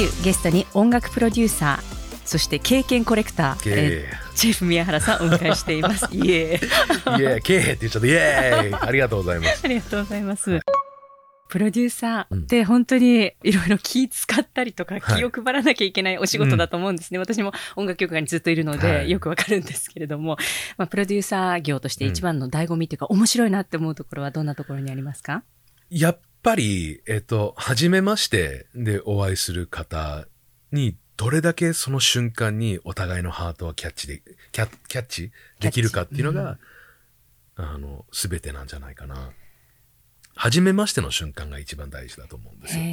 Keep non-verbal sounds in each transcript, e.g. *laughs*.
ビューゲストに音楽プロデューサーそして経験コレクター、えー、チェフ宮原さんお迎えしています。イエー。イエー、けーって言っちゃった。イエーイ。ありがとうございます。ありがとうございます。プロデューサーって本当にいろいろ気使ったりとか気を配らなきゃいけないお仕事だと思うんですね。はいうん、私も音楽業界にずっといるのでよくわかるんですけれども、はい、まあ、プロデューサー業として一番の醍醐味というか、面白いなって思うところはどんなところにありますか？やっぱり、えっと、初めましてでお会いする方にどれだけその瞬間にお互いのハートをキャッチで、キャキャッチできるかっていうのが、うん、あの、すべてなんじゃないかな。初めましての瞬間が一番大事だと思うんですよ。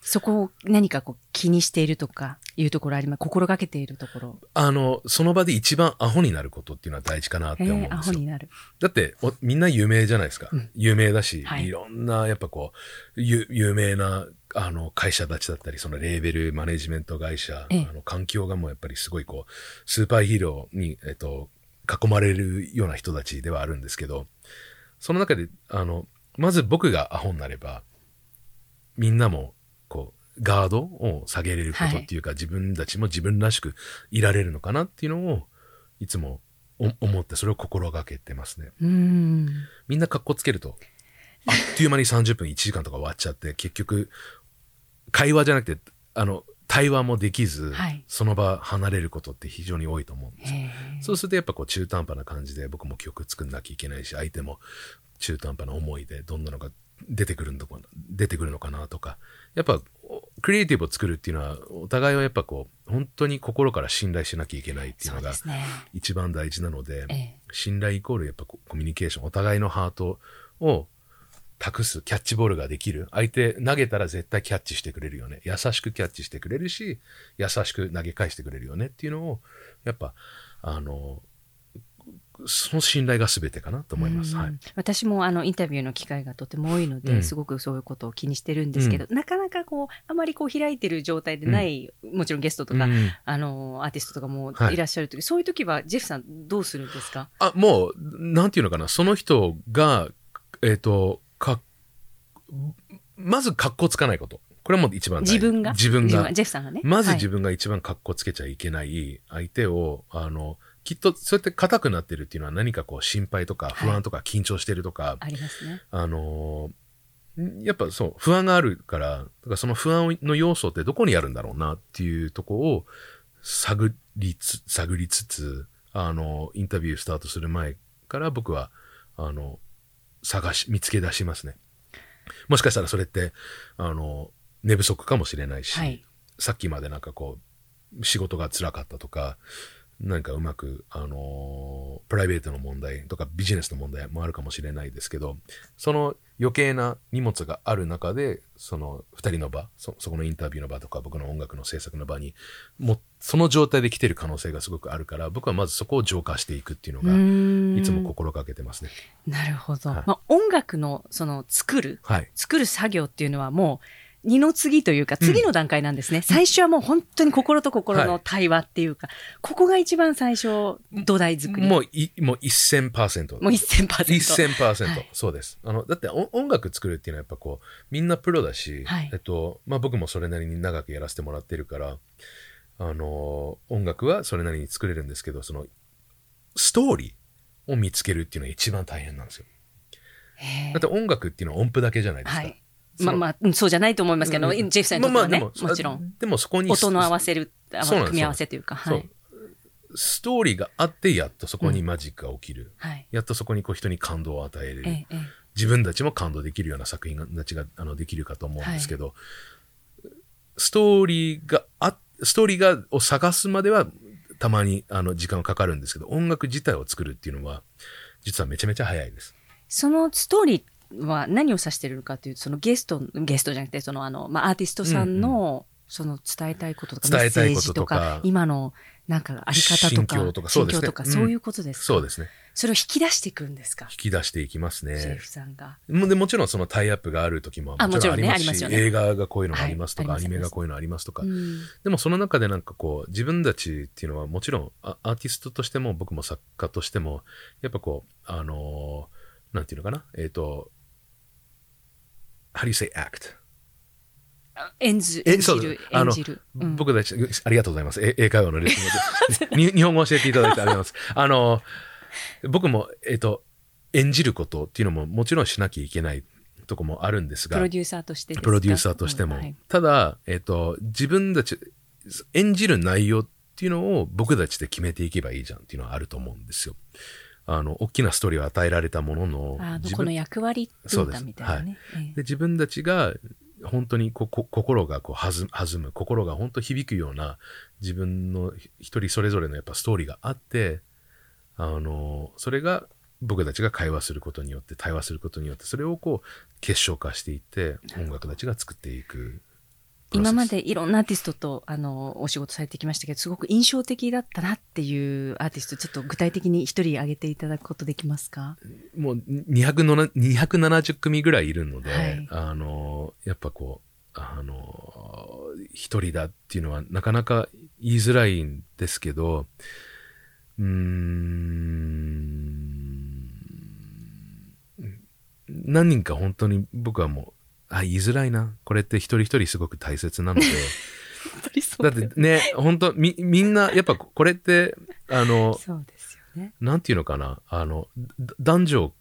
そこを何かこう気にしているとかいうところあります？心がけているところ。あの、その場で一番アホになることっていうのは大事かなって思うんですよ。アホになる。だってみんな有名じゃないですか。うん、有名だし、はい、いろんなやっぱこう、有名なあの、会社たちだったり、そのレーベル、マネジメント会社、あの、環境がもうやっぱりすごいこう、スーパーヒーローに、えっと、囲まれるような人たちではあるんですけど、その中で、あの、まず僕がアホになれば、みんなも、こう、ガードを下げれることっていうか、はい、自分たちも自分らしくいられるのかなっていうのを、いつも思って、それを心がけてますね。んみんな格好つけると、あっという間に30分、1時間とか終わっちゃって、結局、会話じゃなくて、あの、対話もできず、はい、その場離れることって非常に多いと思うんですよ。そうするとやっぱこう中途半端な感じで僕も曲作んなきゃいけないし、相手も中途半端な思いでどんなのが出てくるのか出てくるのかなとか、やっぱクリエイティブを作るっていうのはお互いはやっぱこう本当に心から信頼しなきゃいけないっていうのが一番大事なので、ね、信頼イコールやっぱコミュニケーション、お互いのハートを託す、キャッチボールができる。相手投げたら絶対キャッチしてくれるよね。優しくキャッチしてくれるし、優しく投げ返してくれるよねっていうのを、やっぱ、あの、その信頼が全てかなと思います。はい、私もあのインタビューの機会がとても多いので、うん、すごくそういうことを気にしてるんですけど、うん、なかなかこう、あまりこう開いてる状態でない、うん、もちろんゲストとか、あの、アーティストとかもいらっしゃるとき、はい、そういう時はジェフさんどうするんですか？あ、もう、なんていうのかな、その人が、えっ、ー、と、か、まず格好つかないこと。これも一番自分が？自分が。ジェフさんがね。まず自分が一番格好つけちゃいけない相手を、はい、あの、きっとそうやって硬くなってるっていうのは何かこう心配とか不安とか緊張してるとか、はい、ありますね。あのやっぱそう、不安があるから、だからその不安の要素ってどこにあるんだろうなっていうとこを探りつ、探りつつ、あの、インタビュースタートする前から僕は、あの、探し、見つけ出しますね。もしかしたらそれって、あの、寝不足かもしれないし、はい、さっきまでなんかこう、仕事が辛かったとか、なんかうまく、あのプライベートの問題とかビジネスの問題もあるかもしれないですけど、その余計な荷物がある中で、その二人の場そ、そこのインタビューの場とか僕の音楽の制作の場に、もその状態で来てる可能性がすごくあるから、僕はまずそこを浄化していくっていうのが、いつも心がけてますね。なるほど。はい、まあ、音楽のその作る、はい、作る作業っていうのはもう、二の次というか、次の段階なんですね。うん、最初はもう本当に心と心の対話っていうか、はい、ここが一番最初、土台作り。もうい、もう1000%。もう1000%。1000%。はい、そうです。あの、だって音楽作るっていうのはやっぱこう、みんなプロだし、はい、えっと、まあ僕もそれなりに長くやらせてもらってるから、あの、音楽はそれなりに作れるんですけど、その、ストーリーを見つけるっていうのが一番大変なんですよ。だって音楽っていうのは音符だけじゃないですか。はいまあまあ、そうじゃないと思いますけど、うん、ジェフさんにとってはね、まあまあ、もちろん。でもそこに。音の合わせる、組み合わせというか、はい。ストーリーがあって、やっとそこにマジックが起きる。やっとそこにこう人に感動を与える、ええ。自分たちも感動できるような作品たちがあのできるかと思うんですけど、はい、ストーリーがあ、ストーリーがを探すまではたまにあの時間がかかるんですけど、音楽自体を作るっていうのは、実はめちゃめちゃ早いです。そのストーリーは何を指してるのかというと、そのゲスト、ゲストじゃなくて、そのあの、まあ、アーティストさんの、その伝えたいこととか、伝えたいこととか、今のなんかあり方とか、心境とか、そうですね。そういうことですか、そうですね。それを引き出していくんですか？引き出していきますね。シェフさんが。もでもちろんそのタイアップがある時ももちろんありますし、映画がこういうのがありますとか、はい、アニメがこういうのありますとか、でもその中でなんかこう、自分たちっていうのはもちろんアーティストとしても僕も作家としても、やっぱこう、あのー、なんていうのかな、えっ、ー、と、how do you say act? 演じ演じる、演じる。うん、僕たち、ありがとうございます。英会話のレッスンで日本語教えていただいてありがとうございます。*laughs* あの、僕も、えっ、ー、と、演じることっていうのももちろんしなきゃいけないとこもあるんですが。プロデューサーとしてプロデューサーとしても。うんはい、ただ、えっ、ー、と、自分たち、演じる内容っていうのを僕たちで決めていけばいいじゃんっていうのはあると思うんですよ。あの、大きなストーリーを与えられたものの、この役割分担みたいなね。はい、で自分たちが本当にここ心がこう弾む、心が本当響くような自分の一人それぞれのやっぱストーリーがあって、あの、それが僕たちが会話することによって、対話することによって、それをこう結晶化していって、音楽たちが作っていく今までいろんなアーティストとあのお仕事されてきましたけど、すごく印象的だったなっていうアーティスト、ちょっと具体的に一人挙げていただくことできますか？もう270組ぐらいいるので、はい、あの、やっぱこう、あの、一人だっていうのはなかなか言いづらいんですけど、うーん、何人か本当に僕はもうあ、言いづらいな。これって一人一人すごく大切なので。*laughs* だってね、本当み、みんな、やっぱこれって、あの、そうですよね。なんていうのかな。あの、男女、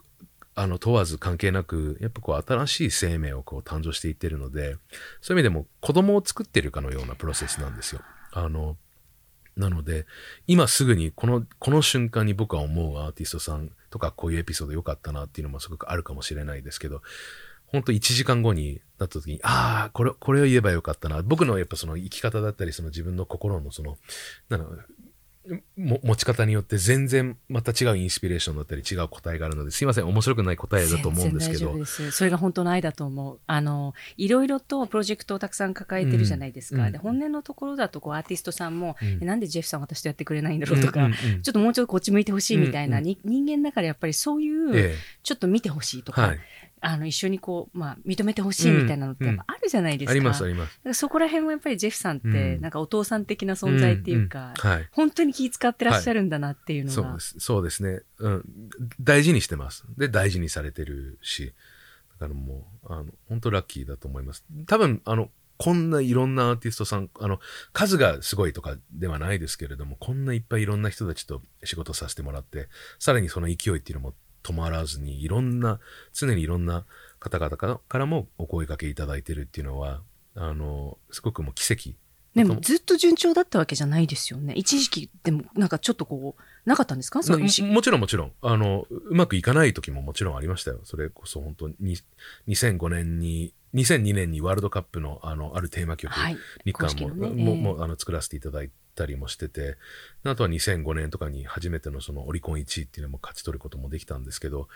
あの、問わず関係なく、やっぱこう、新しい生命をこう、誕生していってるので、そういう意味でも子供を作ってるかのようなプロセスなんですよ。あの、なので、今すぐにこの、この瞬間に僕は思うアーティストさんとかこういうエピソード良かったなっていうのもすごくあるかもしれないですけど、本当1時間後になった時に、ああ、これ、これを言えばよかったな。僕のやっぱその生き方だったり、その自分の心のその、なんも持ち方によって全然また違うインスピレーションだったり違う答えがあるのですいません面白くない答えだと思うんですけど。それが本当の愛だと思う。あのいろいろとプロジェクトをたくさん抱えてるじゃないですか、うん、で本音のところだとこうアーティストさんも、うん、なんでジェフさん私とやってくれないんだろうとか、うんうんうん、ちょっともうちょっとこっち向いてほしいみたいな、うんうん、人間だからやっぱりそういう、ええ、ちょっと見てほしいとか、はい、あの一緒にこう、まあ、認めてほしいみたいなのってやっぱあるじゃないですか。ありますあります。そこら辺もやっぱりジェフさんって、なんかお父さん的な存在っていうか、はい、本当に気遣ってらっしゃるんだなっていうのが、はい、そうです。そうですね、うん。大事にしてます。で、大事にされてるし、だからもう、あの、本当ラッキーだと思います。多分、あの、こんないろんなアーティストさん、あの、数がすごいとかではないですけれども、こんないっぱいいろんな人たちと仕事させてもらって、さらにその勢いっていうのも止まらずに、いろんな、常にいろんな方々からもお声掛けいただいてるっていうのは、あの、すごくもう奇跡。でもずっと順調だったわけじゃないですよね。一時期でもなんかちょっとこう、なかったんですか？そういうもちろんもちろん。あの、うまくいかない時ももちろんありましたよ。それこそ本当に、2005年に2002年にワールドカップのあのあるテーマ曲、はい、日韓も,、ね、ももあの作らせていただいたりもしててあとは2005年とかに初めてのそのオリコン1位っていうのも勝ち取ることもできたんですけど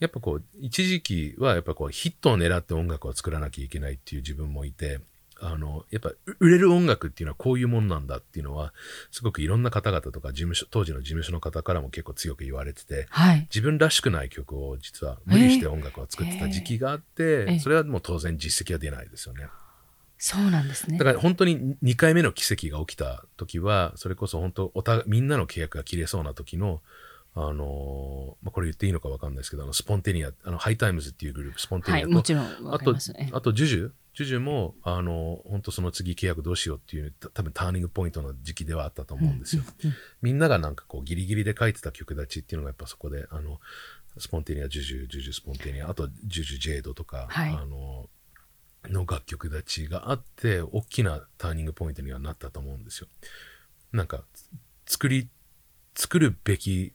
やっぱこう一時期はやっぱこうヒットを狙って音楽を作らなきゃいけないっていう自分もいてあの、やっぱ売れる音楽っていうのはこういうもんなんだっていうのは、すごくいろんな方々とか事務所、当時の事務所の方からも結構強く言われてて、はい、自分らしくない曲を実は無理して音楽を作ってた時期があって、それはもう当然実績は出ないですよね。そうなんですね。だから本当に2回目の奇跡が起きた時は、それこそ本当おた、みんなの契約が切れそうな時の、あのまあ、これ言っていいのか分かんないですけど、あのスポンテニア、あのハイタイムズっていうグループ、スポンテニア。と、はい、もちろんあと、あと、ジュジュ？ジュジュも、あの、本当その次契約どうしようっていう、多分ターニングポイントの時期ではあったと思うんですよ。みんながなんかこうギリギリで書いてた曲立ちっていうのがやっぱそこで、あの、スポンテニア、ジュジュ、ジュジュ、スポンテニア、あとジュジュ、ジェイドとか、はい、あの、の楽曲立ちがあって、大きなターニングポイントにはなったと思うんですよ。なんか、作り、作るべき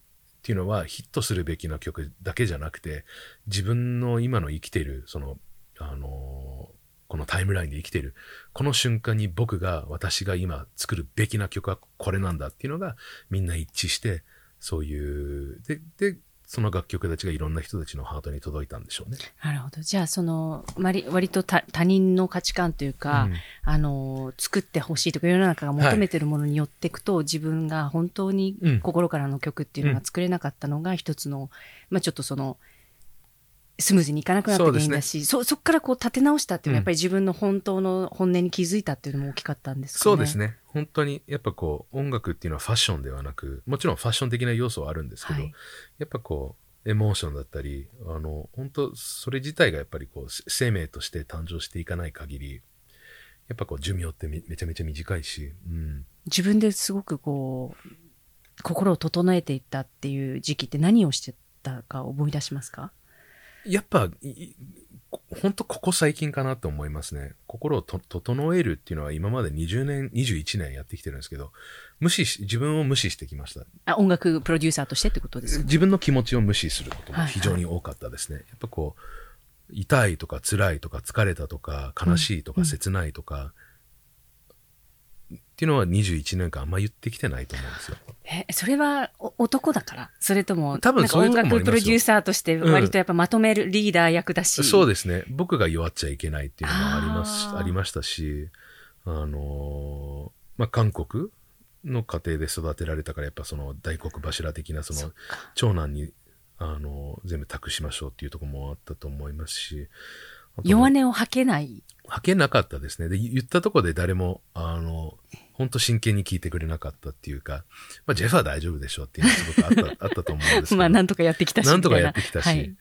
っていうのはヒットするべきな曲だけじゃなくて、自分の今の生きてる、その、あのこのタイムラインで生きてる、この瞬間に僕が、私が今作るべきな曲はこれなんだっていうのがみんな一致して、そういう、で、で、その楽曲たちがいろんな人たちのハートに届いたんでしょうね。なるほど。じゃあ、その、割割と他人の価値観というか、うん、あの、作ってほしいとか世の中が求めてるものによっていくと、はい、自分が本当に心からの曲っていうのが作れなかったのが一つの、うん、まあちょっとその、スムーズにいかなくなった原因だし、そ、ね、そこからこう立て直したっていうのは、やっぱり自分の本当の本音に気づいたっていうのも大きかったんですかね。そうですね。本当に、やっぱこう、音楽っていうのはファッションではなく、もちろんファッション的な要素はあるんですけど、はい、やっぱこう、エモーションだったり、あの、本当それ自体がやっぱりこう、生命として誕生していかない限り、やっぱこう寿命ってめちゃめちゃ短いし、うん、自分ですごくこう、心を整えていったっていう時期って何をしてたか思い出しますか？やっぱ、本当ここ最近かなと思いますね。心を整えるっていうのは今まで20年、21年やってきてるんですけど、無視し、自分を無視してきました。あ、音楽プロデューサーとしてってことですか？自分の気持ちを無視することも非常に多かったですね。はいはい、やっぱこう、痛いとか辛いとか疲れたとか悲しいとか切ないとか、っていうのは21年間あんま言ってきてないと思うんですよ。え、それは男だから？それとも、多分そういう音楽プロデューサーとして割とやっぱまとめるリーダー役だし、うん、そうですね。僕が弱っちゃいけないっていうのもあります、ありましたし、あのまあ、韓国の家庭で育てられたからやっぱその大黒柱的なその長男にあの全部託しましょうっていうところもあったと思いますし、弱音を吐けない吐けなかったですね。で、言ったとこで誰も、あの、本当真剣に聞いてくれなかったっていうか、まあ、ジェフは大丈夫でしょうっていうのがすごくあった、*laughs* あったと思うんですけど。まあ、なんとかやってきたし。なんとかやってきたし。はい、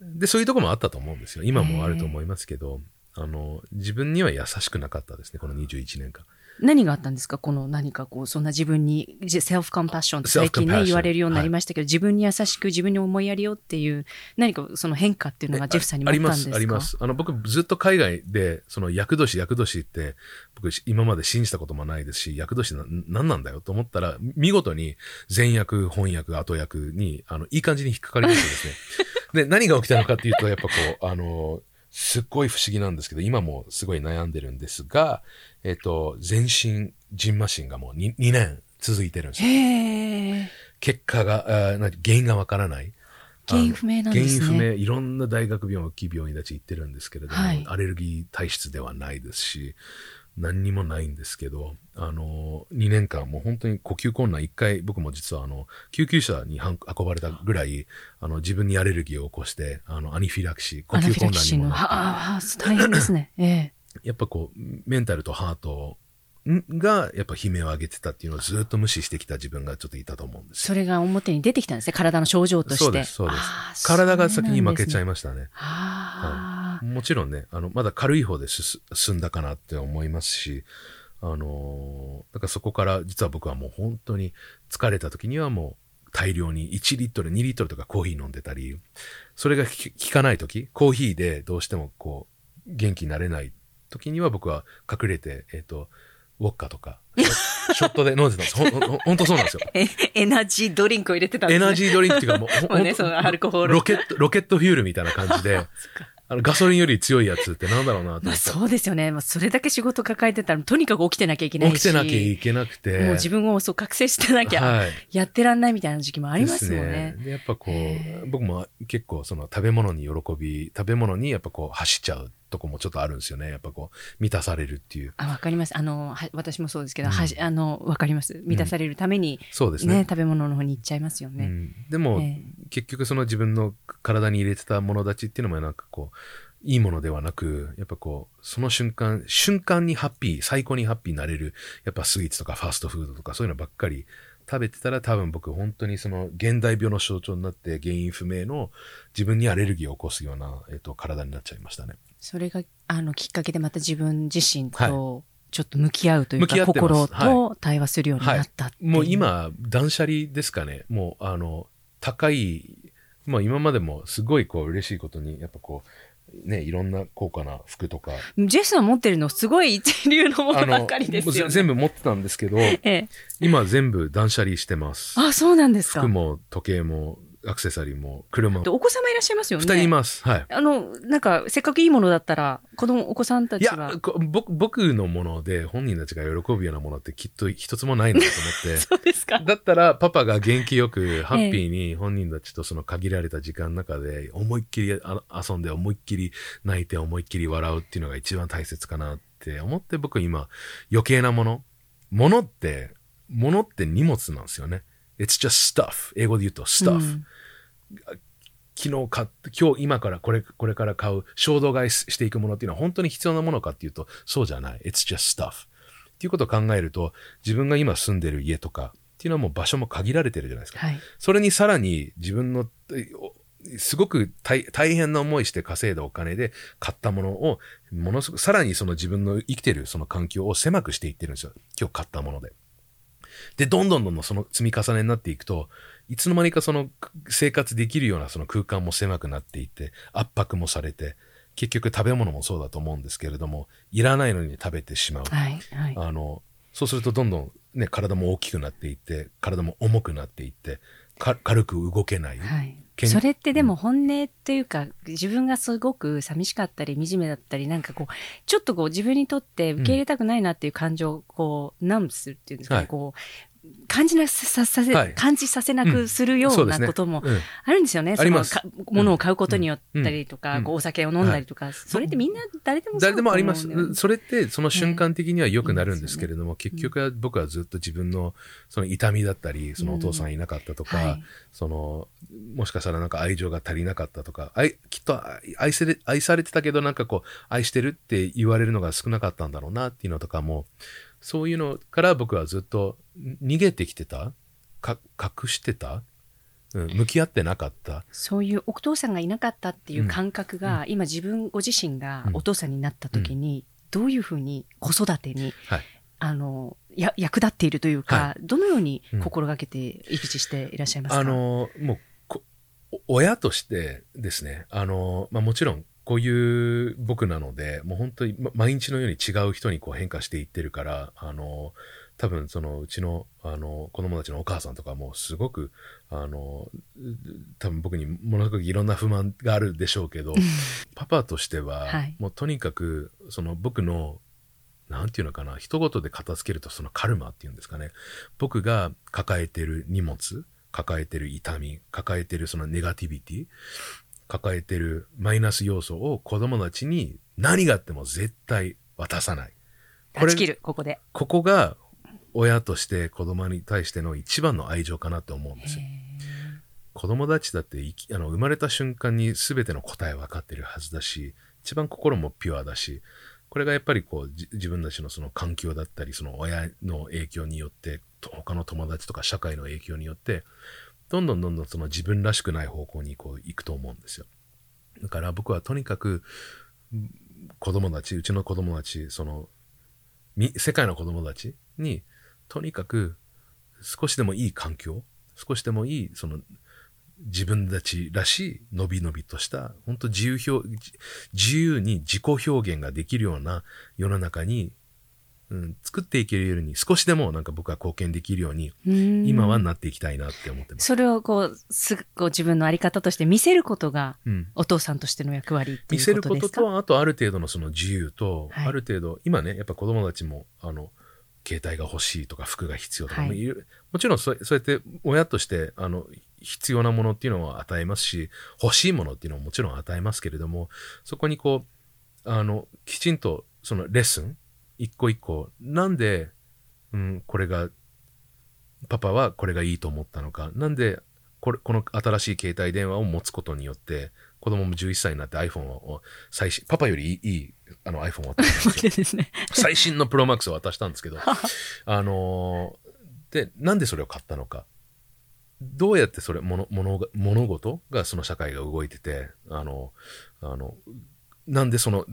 で、そういうとこもあったと思うんですよ。今もあると思いますけど、あの、自分には優しくなかったですね、この21年間。何があったんですか？この何かこう、そんな自分に、セルフコンパッションって最近ね、言われるようになりましたけど、はい、自分に優しく自分に思いやりよっていう、何かその変化っていうのがジェフさんにもあったんですか？あります、あります。あの、僕ずっと海外で、その役年、役年って、僕今まで信じたこともないですし、役年な何なんだよと思ったら、見事に前役、翻訳、後役に、あの、いい感じに引っかかりましてですね。*laughs* で、何が起きたのかっていうと、やっぱこう、あの、すっごい不思議なんですけど、今もすごい悩んでるんですが、えっ、ー、と、全身ジンマシンがもう 2, 2年続いてるんですよ。結果が、あ原因がわからない。原因不明なんですね。原因不明、いろんな大学病気病院たち行ってるんですけれども、はい、アレルギー体質ではないですし、何にもないんですけど、あの、2年間もう本当に呼吸困難、一回僕も実はあの、救急車に運ばれたぐらい、あの、自分にアレルギーを起こして、あの、アニフィラキシー、呼吸困難にもなって。ああ、大変ですね。ええ。やっぱこう、メンタルとハートが、やっぱ悲鳴を上げてたっていうのをずっと無視してきた自分がちょっといたと思うんですそれが表に出てきたんですね、体の症状として。そうです、そうです。体が先に負けちゃいましたね。はい、もちろんね、あの、まだ軽い方で進んだかなって思いますし、あのー、だからそこから実は僕はもう本当に疲れた時にはもう大量に1リットル、2リットルとかコーヒー飲んでたり、それが効かない時、コーヒーでどうしてもこう、元気になれない時には僕は隠れて、えっ、ー、と、ウォッカとか、*laughs* ショットで飲んでたんです。ほん、ほんとそうなんですよ。エナジードリンクを入れてたんですね。エナジードリンクっていうかもう、*laughs* もうね、そのアルコール。ロケット、ロケットフュールみたいな感じで、*laughs* あのガソリンより強いやつってなんだろうなまあそうですよね。まあ、それだけ仕事抱えてたら、とにかく起きてなきゃいけないし。起きてなきゃいけなくて。もう自分をそう覚醒してなきゃ、やってらんないみたいな時期もありますもんね。で、ね、やっぱこう、僕も結構その食べ物に喜び、食べ物にやっぱこう走っちゃうとこもちょっとあるんですよね。やっぱこう、満たされるっていう。あ、わかります。あの、は私もそうですけど、うん、はあの、わかります。満たされるために、うん、そうですね。食べ物の方に行っちゃいますよね。うん、でも、えー、結局その自分の体に入れてたものたちっていうのもなんかこう、いいものではなく、やっぱこう、その瞬間、瞬間にハッピー、最高にハッピーになれる、やっぱスイーツとかファストフードとかそういうのばっかり食べてたら多分僕本当にその現代病の象徴になって原因不明の自分にアレルギーを起こすような、えっと、体になっちゃいましたね。それが、あの、きっかけでまた自分自身と、ちょっと向き合うというか、はい、心と対話するようになったっていう、はい、もう今、断捨離ですかね。もう、あの、高い、まあ今までもすごいこう嬉しいことに、やっぱこう、ね、いろんな高価な服とか。ジェスさん持ってるのすごい一流のものばっかりですよね。全部持ってたんですけど、ええ、今全部断捨離してます。あ、そうなんですか。服も時計もアクセサリーも、車も。お子様いらっしゃいますよね。二人います。はい。あの、なんか、せっかくいいものだったら、子供、お子さんたちは。いや、僕、僕のもので本人たちが喜ぶようなものってきっと一つもないなと思って。*laughs* そうですか。だったら、パパが元気よく、ハッピーに本人たちとその限られた時間の中で、思いっきり遊んで、思いっきり泣いて、思いっきり笑うっていうのが一番大切かなって思って、僕今、余計なもの。ものって、ものって荷物なんですよね。It's just stuff. 英語で言うと stuff、うん。昨日買って、今日今からこれ、これから買う衝動買いしていくものっていうのは本当に必要なものかっていうと、そうじゃない。It's just stuff. っていうことを考えると、自分が今住んでる家とかっていうのはもう場所も限られてるじゃないですか。はい、それにさらに自分のすごく大変な思いして稼いだお金で買ったものを、ものすごく、さらにその自分の生きてるその環境を狭くしていってるんですよ。今日買ったもので。で、どんどんどんどんその積み重ねになっていくと、いつの間にかその生活できるようなその空間も狭くなっていって、圧迫もされて、結局食べ物もそうだと思うんですけれども、いらないのに食べてしまう。はいはい、あの、そうするとどんどんね、体も大きくなっていって、体も重くなっていって、軽く動けない。はい、それってでも本音っていうか、自分がすごく寂しかったり惨めだったりなんかこうちょっとこう自分にとって受け入れたくないなっていう感情をこう難するっていうんですか、はい、こう感じなささせ、はい、感じさせなくするようなこともあるんですよね。うん、そのものを買うことによったりとか、うん、こうお酒を飲んだりとか、はい、それってみんな誰でも誰でもあります。それってその瞬間的には良くなるんですけれども、ね、結局は僕はずっと自分のその痛みだったり、そのお父さんいなかったとか、はい、その、もしかしたらなんか愛情が足りなかったとか、愛きっと愛せれ愛されてたけどなんかこう、愛してるって言われるのが少なかったんだろうなっていうのとかも、そういうのから僕はずっと逃げてきてた？か隠してた、うん、向き合ってなかった？そういうお父さんがいなかったっていう感覚が、うん、今自分ご自身がお父さんになった時に、どういうふうに子育てに、はい、あのや役立っているというか、はい、どのように心がけて育児していらっしゃいますか、あのもう親としてですねあの、まあ、もちろんこういう僕なので、もう本当に毎日のように違う人にこう変化していってるから、あの、多分そのうちのあの子供たちのお母さんとかもすごくあの多分僕にものすごくいろんな不満があるでしょうけど *laughs* パパとしては、はい、もうとにかくその僕のなんていうのかな一言で片付けるとそのカルマっていうんですかね僕が抱えてる荷物抱えてる痛み抱えてるそのネガティビティ抱えてるマイナス要素を子供たちに何があっても絶対渡さない。これ、ここで。ここが親として子供に対しての一番の愛情かなと思うんですよ。子供たちだってあの生まれた瞬間に全ての答え分かってるはずだし、一番心もピュアだし、これがやっぱりこう自分たちのその環境だったり、その親の影響によって、他の友達とか社会の影響によって、どんどんどんどんその自分らしくない方向にこう行くと思うんですよ。だから僕はとにかく子供たち、うちの子供たち、その、世界の子供たちに、とにかく少しでもいい環境、少しでもいい、その、自分たちらしい、のびのびとした、本当自由表、自由に自己表現ができるような世の中にうん、作っていけるように少しでもなんか僕は貢献できるように今はなっていきたいなって思ってます。それをこうすこう自分のあり方として見せることが、お父さんとしての役割っていうことですか、見せることとあとある程度のその自由と、はい、ある程度今ねやっぱ子供たちもあの携帯が欲しいとか服が必要とかも、はい、もちろんそそうやって親としてあの必要なものっていうのを与えますし欲しいものっていうのももちろん与えますけれどもそこにこうあのきちんとそのレッスン一個一個、なんで、うん、これが、パパはこれがいいと思ったのか、なんで、これ、この新しい携帯電話を持つことによって、子供も11歳になって iPhone を最新、パパよりいいあの iPhone を渡したんで。最新のプロマックスを渡したんですけど、あのー、で、なんでそれを買ったのか。どうやってそれ、物、物、物事がその社会が動いてて、あの、あの、なんでその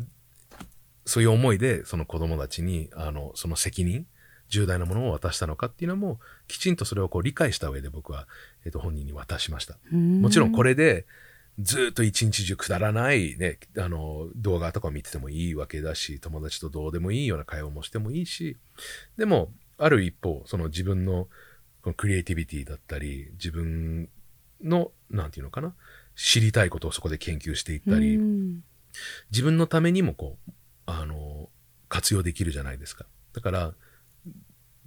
そういう思いで、その子供たちに、あの、その責任、重大なものを渡したのかっていうのも、きちんとそれをこう理解した上で僕は、えっ、と、本人に渡しました。もちろんこれで、ずっと一日中くだらないね、あの、動画とか見ててもいいわけだし、友達とどうでもいいような会話もしてもいいし、でも、ある一方、その自分のこのクリエイティビティだったり、自分の、なんていうのかな、知りたいことをそこで研究していったり、自分のためにもこう、あの、活用できるじゃないですか。だから、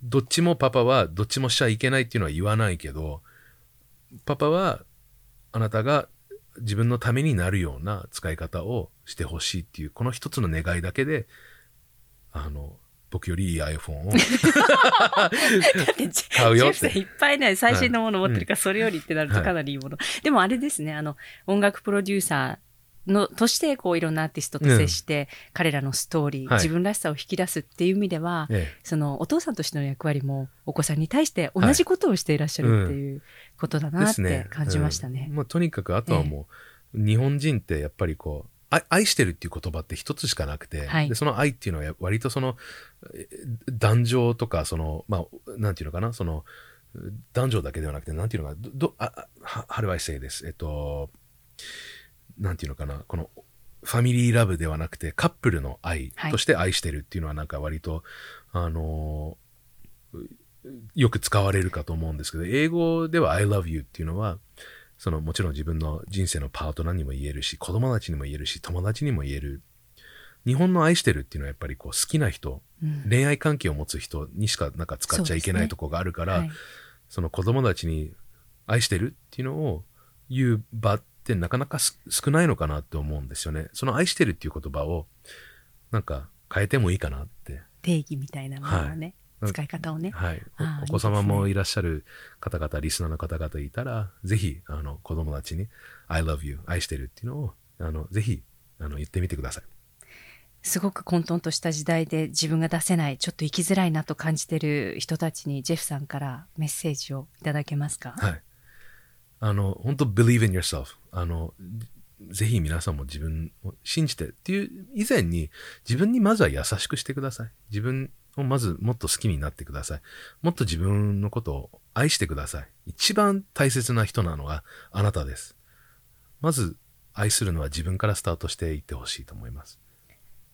どっちもパパはどっちもしちゃいけないっていうのは言わないけど、パパはあなたが自分のためになるような使い方をしてほしいっていう、この一つの願いだけで、あの、僕よりいい iPhone を *laughs* 買うよって。いっぱいね、最新のもの持ってるから、それよりってなるとかなりいいもの。でもあれですね、あの、音楽プロデューサーの、として、こう、いろんなアーティストと接して、うん、彼らのストーリー、はい、自分らしさを引き出すっていう意味では、ええ、その、お父さんとしての役割も、お子さんに対して同じことをしていらっしゃるっていうことだなって感じましたね。ね。うん、まあ、とにかく、あとはもう、え、日本人ってやっぱりこう、愛してるっていう言葉って一つしかなくて、はい、でその愛っていうのは割とその男女とかそのまあなんていうのかなその男女だけではなくてなんていうのかどあはるわいせいです。えっとなんていうのかな、この、ファミリーラブではなくて、カップルの愛として愛してるっていうのは、なんか割と、はい、あのよく使われるかと思うんですけど、英語では I love you っていうのは、そのもちろん自分の人生のパートナーにも言えるし、子供たちにも言えるし、友達にも言える。日本の愛してるっていうのはやっぱりこう好きな人、うん、恋愛関係を持つ人にしかなんか使っちゃいけないとこがあるから、そ、ね。はい、その子供たちに愛してるっていうのを言う場ってなかなか少ないのかなって思うんですよね。その愛してるっていう言葉をなんか変えてもいいかなって。定義みたいなものをね、はい、使い方をね。はい。お子様もいらっしゃる方々、リスナーの方々いたら、ぜひ、あの、子供たちに、I love you, 愛してるっていうのを、あの、ぜひ、あの、言ってみてください。すごく混沌とした時代で自分が出せない、ちょっと生きづらいなと感じてる人たちに、ジェフさんからメッセージをいただけますか？はい。あの、本当 believe in yourself。あの、ぜひ皆さんも自分を信じてっていう以前に自分にまずは優しくしてください。自分をまずもっと好きになってください。もっと自分のことを愛してください。一番大切な人なのはあなたです。まず愛するのは自分からスタートしていってほしいと思います。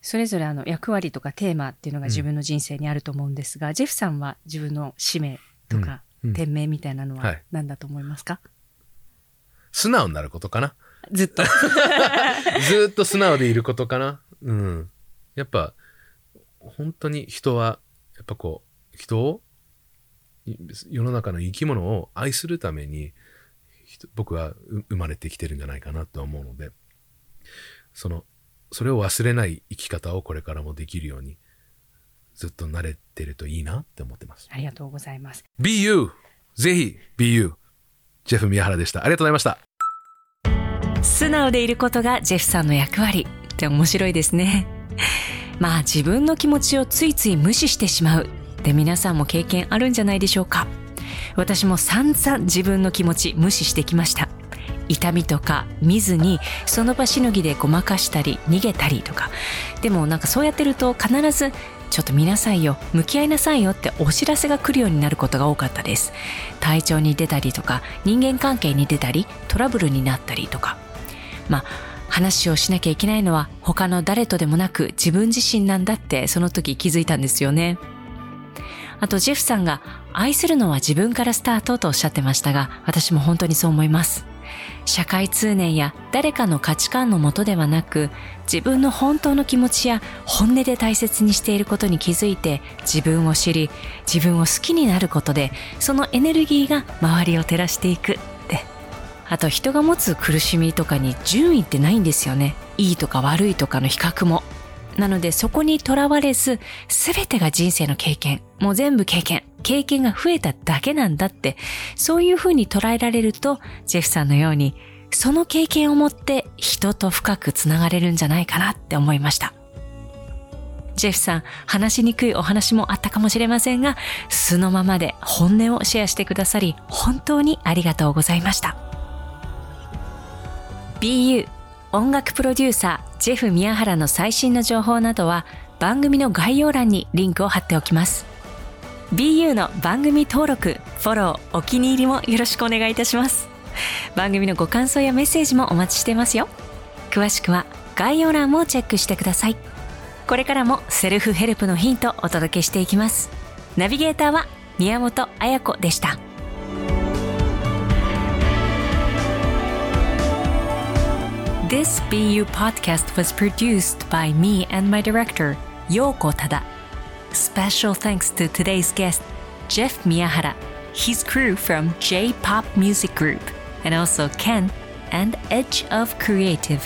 それぞれあの役割とかテーマっていうのが自分の人生にあると思うんですが、うん、ジェフさんは自分の使命とか、店名みたいなのは何だと思いますか、はい素直になることかな？ずっと。*laughs* ずっと素直でいることかな？うん。やっぱ、本当に人は、やっぱこう、人を、世の中の生き物を愛するために、僕は生まれてきてるんじゃないかなと思うので、その、それを忘れない生き方をこれからもできるように、ずっと慣れてるといいなって思ってます。ありがとうございます。You! ぜひ you! ジェフ宮原でした。ありがとうございました。素直でいることがジェフさんの役割って面白いですね。*laughs* まあ自分の気持ちをついつい無視してしまうって皆さんも経験あるんじゃないでしょうか。私も散々自分の気持ち無視してきました。痛みとか見ずにその場しのぎでごまかしたり逃げたりとかでもなんかそうやってると必ずちょっと見なさいよ。向き合いなさいよってお知らせが来るようになることが多かったです。体調に出たりとか人間関係に出たりトラブルになったりとか。まあ話をしなきゃいけないのは他の誰とでもなく自分自身なんだってその時気づいたんですよね。あとジェフさんが愛するのは自分からスタートとおっしゃってましたが私も本当にそう思います。社会通念や誰かの価値観のもとではなく自分の本当の気持ちや本音で大切にしていることに気づいて自分を知り自分を好きになることでそのエネルギーが周りを照らしていく。ってあと人が持つ苦しみとかに順位ってないんですよね。いいとか悪いとかの比較も。なのでそこにとらわれず全てが人生の経験もう全部経験経験が増えただけなんだって、そういうふうに捉えられると、ジェフさんのように、その経験を持って人と深くつながれるんじゃないかなって思いました。ジェフさん、話しにくいお話もあったかもしれませんが、素のままで本音をシェアしてくださり、本当にありがとうございました。BU 音楽プロデューサージェフ宮原の最新の情報などは番組の概要欄にリンクを貼っておきます。BU の番組登録、フォロー、お気に入りもよろしくお願いいたします。番組のご感想やメッセージもお待ちしてますよ。詳しくは概要欄もチェックしてください。これからもセルフヘルプのヒントお届けしていきます。ナビゲーターは宮本彩子でした。This BU podcast was produced by me and my director, Yoko Tada. Special thanks to today's guest, Jeff Miyahara, his crew from J Pop Music Group, and also Ken and Edge of Creative.